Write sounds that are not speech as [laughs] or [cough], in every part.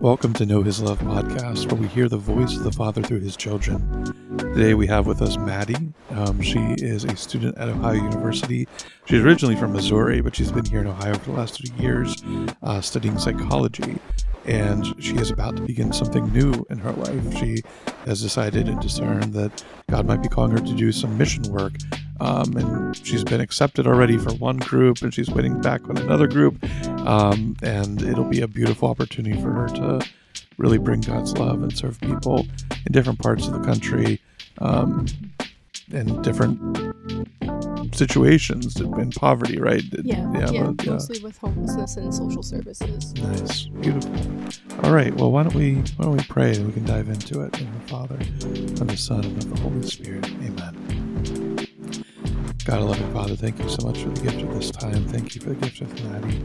Welcome to Know His Love podcast, where we hear the voice of the Father through His children. Today we have with us Madi. Um, she is a student at Ohio University. She's originally from Missouri, but she's been here in Ohio for the last three years uh, studying psychology. And she is about to begin something new in her life. She has decided and discerned that God might be calling her to do some mission work um, and she's been accepted already for one group and she's waiting back on another group um, and it'll be a beautiful opportunity for her to really bring god's love and serve people in different parts of the country um, in different situations in poverty right? Yeah yeah, yeah but, mostly with homelessness and social services. Nice. Beautiful. All right well why don't we why don't we pray and we can dive into it in the father and the son and of the holy spirit. Amen God, loving Father, thank you so much for the gift of this time. Thank you for the gift of Madi.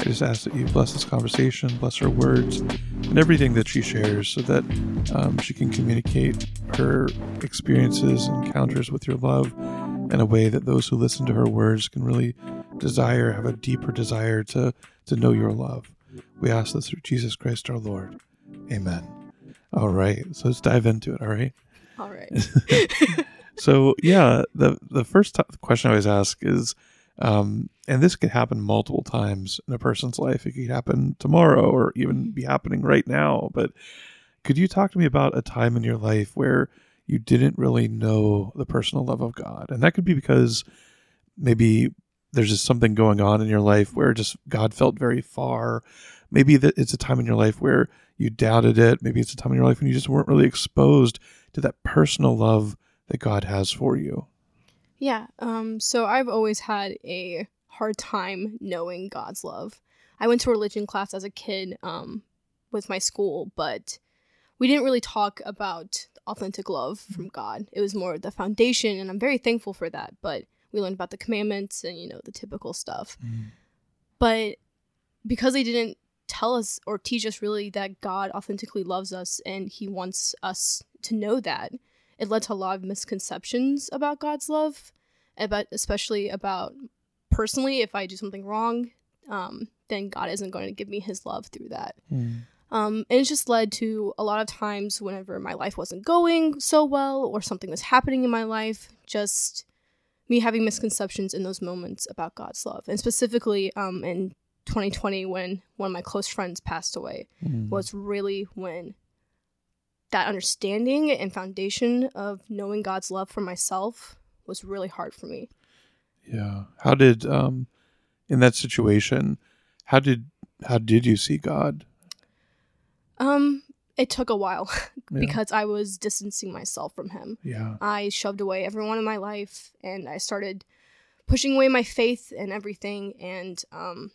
I just ask that you bless this conversation, bless her words, and everything that she shares so that um, she can communicate her experiences and encounters with your love in a way that those who listen to her words can really desire, have a deeper desire to, to know your love. We ask this through Jesus Christ our Lord. Amen. All right. So let's dive into it. All right. All right. [laughs] so yeah, the the first t- question I always ask is, um, and this could happen multiple times in a person's life. It could happen tomorrow, or even be happening right now. But could you talk to me about a time in your life where you didn't really know the personal love of God, and that could be because maybe there's just something going on in your life where just God felt very far. Maybe that it's a time in your life where you doubted it. Maybe it's a time in your life when you just weren't really exposed to that personal love that God has for you? Yeah. Um, so I've always had a hard time knowing God's love. I went to religion class as a kid um, with my school, but we didn't really talk about authentic love from God. It was more the foundation, and I'm very thankful for that. But we learned about the commandments and you know the typical stuff. Mm. But because they didn't tell us or teach us really that God authentically loves us and He wants us to know that, it led to a lot of misconceptions about God's love, about especially about personally if I do something wrong, um, then God isn't going to give me His love through that. Mm. Um, and it just led to a lot of times whenever my life wasn't going so well or something was happening in my life, just me having misconceptions in those moments about God's love. And specifically um, in 2020, when one of my close friends passed away, mm. was really when that understanding and foundation of knowing God's love for myself was really hard for me. Yeah. How did um in that situation, how did how did you see God? Um it took a while [laughs] because yeah. I was distancing myself from him. Yeah. I shoved away everyone in my life and I started pushing away my faith and everything and um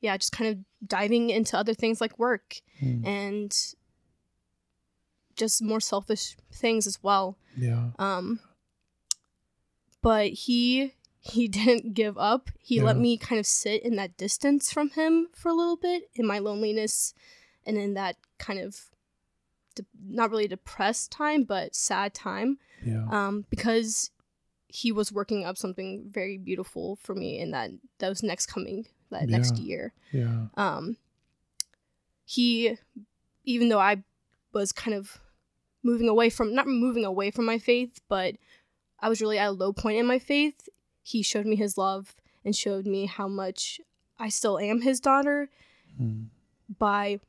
yeah, just kind of diving into other things like work mm. and just more selfish things as well. Yeah. Um but he he [laughs] didn't give up. He yeah. let me kind of sit in that distance from him for a little bit in my loneliness and in that kind of de- not really depressed time but sad time. Yeah. Um because he was working up something very beautiful for me in that that was next coming that yeah. next year. Yeah. Um he even though I was kind of moving away from not moving away from my faith, but I was really at a low point in my faith. He showed me his love and showed me how much I still am his daughter mm. by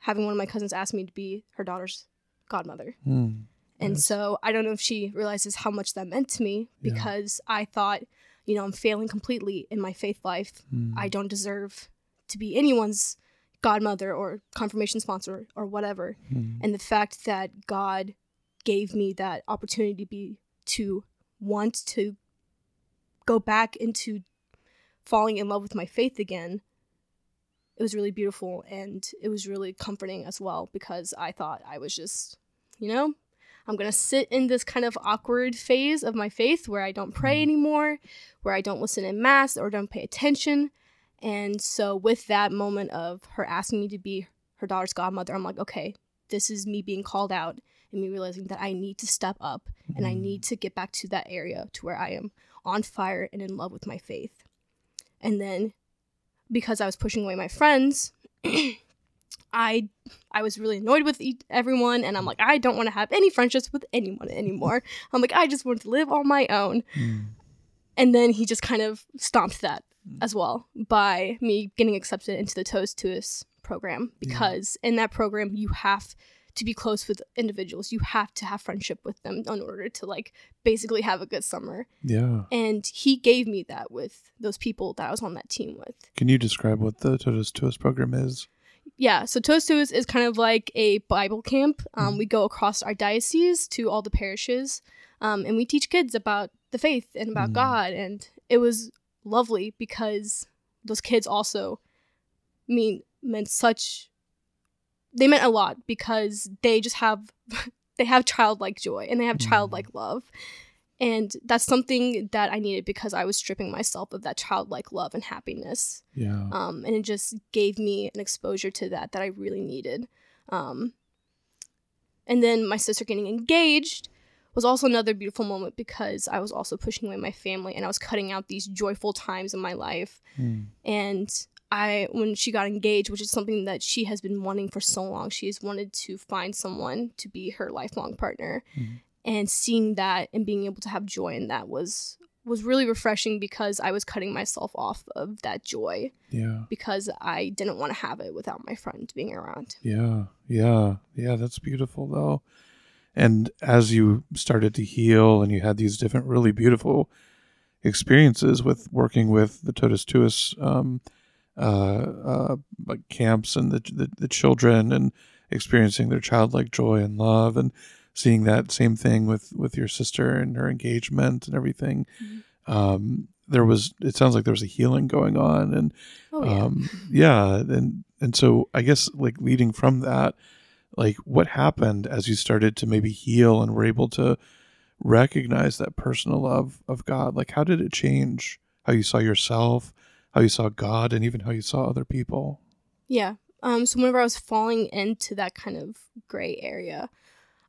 having one of my cousins ask me to be her daughter's godmother. Mm. And yes. so I don't know if she realizes how much that meant to me because yeah. I thought, you know, I'm failing completely in my faith life. Mm. I don't deserve to be anyone's godmother or confirmation sponsor or whatever. Mm. And the fact that God gave me that opportunity to be to want to go back into falling in love with my faith again it was really beautiful and it was really comforting as well because I thought I was just, you know, I'm going to sit in this kind of awkward phase of my faith where I don't pray hmm. anymore, where I don't listen in mass or don't pay attention. And so, with that moment of her asking me to be her daughter's godmother, I'm like, okay, this is me being called out and me realizing that I need to step up mm-hmm. and I mm-hmm. need to get back to that area to where I am on fire and in love with my faith. And then, because I was pushing away my friends, [clears throat] I I was really annoyed with everyone, and I'm like, I don't want to have any friendships with anyone anymore. I'm like, I just want to live on my own. Mm. And then he just kind of stomped that. As well by me getting accepted into the Totus Tuus program Yeah. because in that program you have to be close with individuals. You have to have friendship with them in order to like basically have a good summer. Yeah. And he gave me that with those people that I was on that team with. Can you describe what the Totus Tuus program is? Yeah, so Totus Tuus is kind of like a Bible camp. Um, Mhm. We go across our diocese to all the parishes, um, and we teach kids about the faith and about Mm. God. And it was lovely because those kids also mean meant such. They meant a lot because they just have [laughs] they have childlike joy and they have childlike love. And that's something that I needed because I was stripping myself of that childlike love and happiness Yeah. um, and it just gave me an exposure to that that I really needed. Um, and then my sister getting engaged was also another beautiful moment because I was also pushing away my family and I was cutting out these joyful times in my life. Mm. And I, when she got engaged, which is something that she has been wanting for so long, she has wanted to find someone to be her lifelong partner. Mhm. And seeing that and being able to have joy in that was was really refreshing because I was cutting myself off of that joy Yeah. because I didn't want to have it without my friend being around. Yeah. Yeah. Yeah. That's beautiful though. And as you started to heal and you had these different really beautiful experiences with working with the Totus Tuus um, uh, uh, like camps and the, the the children and experiencing their childlike joy and love and seeing that same thing with with your sister and her engagement and everything. Mhm. Um, there was it sounds like there was a healing going on and Oh yeah. um yeah and and so i guess like leading from that like what happened as you started to maybe heal and were able to recognize that personal love of god like how did it change how you saw yourself how you saw god and even how you saw other people yeah. Um so whenever I was falling into that kind of gray area,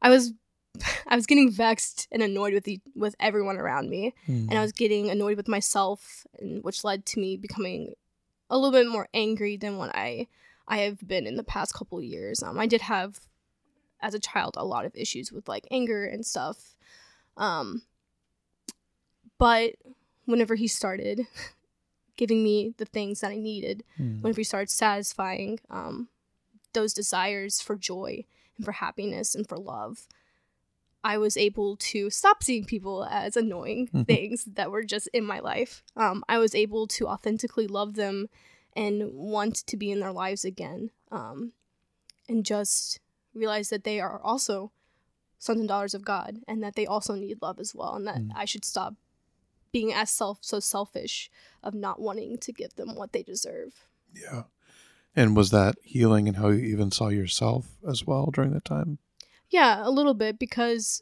I was [laughs] I was getting vexed and annoyed with the, with everyone around me. and I was getting annoyed with myself, and which led to me becoming a little bit more angry than what I I have been in the past couple of years. Um, I did have, as a child, a lot of issues with like anger and stuff. Um, but whenever he started [laughs] giving me the things that I needed, Mm. whenever he started satisfying um, those desires for joy and for happiness and for love, I was able to stop seeing people as annoying Mhm. things that were just in my life. Um, I was able to authentically love them and want to be in their lives again, um, and just realize that they are also sons and daughters of God, and that they also need love as well, and that Mm. I should stop being as self so selfish of not wanting to give them what they deserve. yeah and was that healing and how you even saw yourself as well during that time Yeah, a little bit because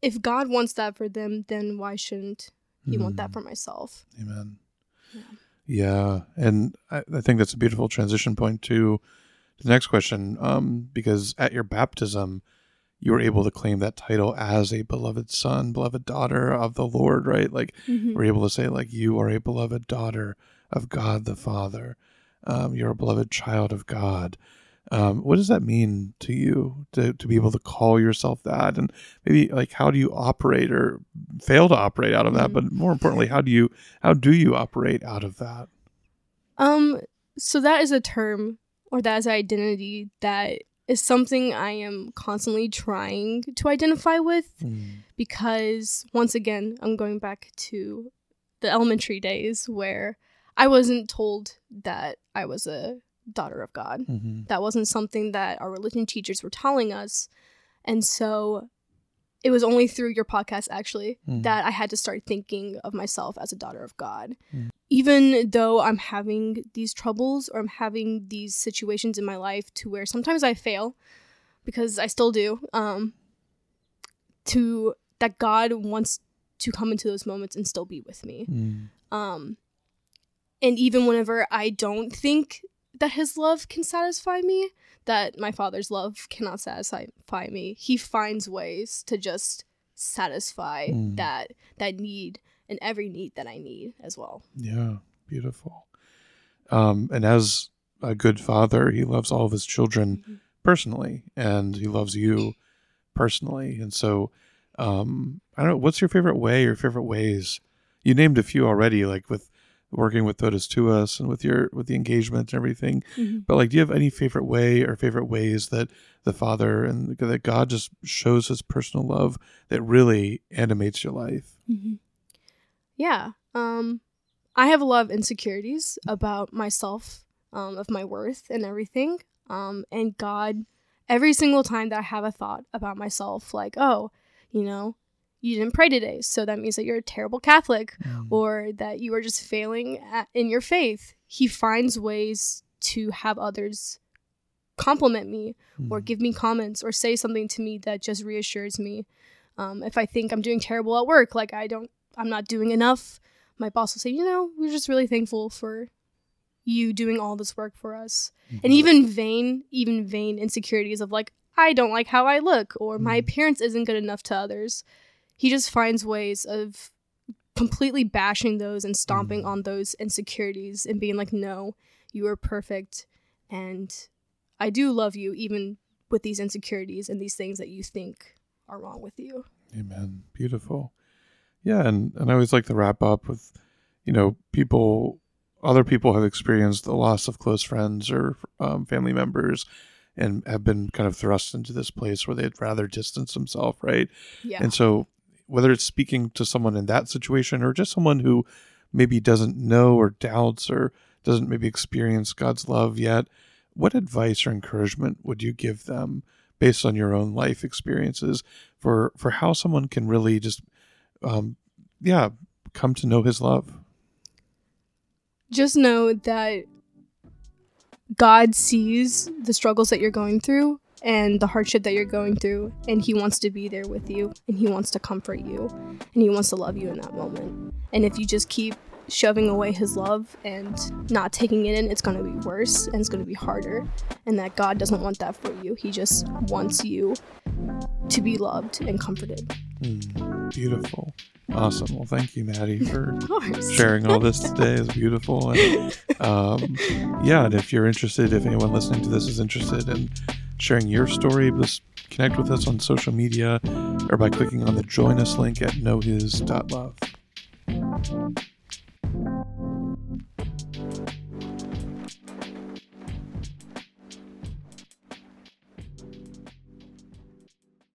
if God wants that for them, then why shouldn't He want that Mm. for myself? Amen. Yeah. Yeah, and I, I think that's a beautiful transition point to the next question, um, because at your baptism, you were able to claim that title as a beloved son, beloved daughter of the Lord, right? Like Mhm. we're able to say, like you are a beloved daughter of God the Father. Um, you're a beloved child of God. Um, what does that mean to you to, to be able to call yourself that? And maybe like how do you operate or fail to operate out of that? Mhm. But more importantly, how do you how do you operate out of that? Um, so that is a term or that is an identity that is something I am constantly trying to identify with because once again, I'm going back to the elementary days where I wasn't told that I was a daughter of God. Mm-hmm. That wasn't something that our religion teachers were telling us. And so it was only through your podcast, actually, Mm. that I had to start thinking of myself as a daughter of God. Mm. Even though I'm having these troubles or I'm having these situations in my life to where sometimes I fail, because I still do, um, to that God wants to come into those moments and still be with me. Mm. Um, and even whenever I don't think that his love can satisfy me, that my father's love cannot satisfy me, he finds ways to just satisfy Mm. that that need and every need that I need as well. Yeah, beautiful. Um, and as a good father. He loves all of his children Mhm. personally, and he loves you personally. And so, um, I don't know. What's your favorite way? Your favorite ways? You named a few already, like with working with Totus Tuus and with your with the engagement and everything. Mhm. But like, do you have any favorite way or favorite ways that the Father and that God just shows His personal love that really animates your life? Mhm. Yeah. Um, I have a lot of insecurities about myself, um, of my worth and everything. Um, and God, every single time that I have a thought about myself, like, oh, you know, you didn't pray today, so that means that you're a terrible Catholic, or that you are just failing at, in your faith. He finds ways to have others compliment me or Mm. give me comments or say something to me that just reassures me. Um, if I think I'm doing terrible at work, like I don't, I'm not doing enough, my boss will say, you know, we're just really thankful for you doing all this work for us. And Mhm. even vain, even vain insecurities of like, I don't like how I look or my Mhm. appearance isn't good enough to others. He just finds ways of completely bashing those and stomping Mhm. on those insecurities and being like, no, you are perfect. And I do love you, even with these insecurities and these things that you think are wrong with you. Amen. Beautiful. Yeah, and, and I always like to wrap up with, you know, people, other people have experienced the loss of close friends or um, family members and have been kind of thrust into this place where they'd rather distance themselves, right? Yeah. And so, whether it's speaking to someone in that situation or just someone who maybe doesn't know or doubts or doesn't maybe experience God's love yet, what advice or encouragement would you give them based on your own life experiences for for how someone can really just, um, yeah, come to know His love? just know that God sees the struggles that you're going through and the hardship that you're going through, and He wants to be there with you, and He wants to comfort you, and He wants to love you in that moment. And if you just keep shoving away His love and not taking it in, it's going to be worse and it's going to be harder. And that God doesn't want that for you. He just wants you to be loved and comforted. Mm, beautiful, awesome. Well, thank you, Madi, [laughs] for sharing all this today. Is beautiful. And [laughs] um, yeah and if you're interested if anyone listening to this is interested in sharing your story just connect with us on social media or by clicking on the join us link at knowhis.love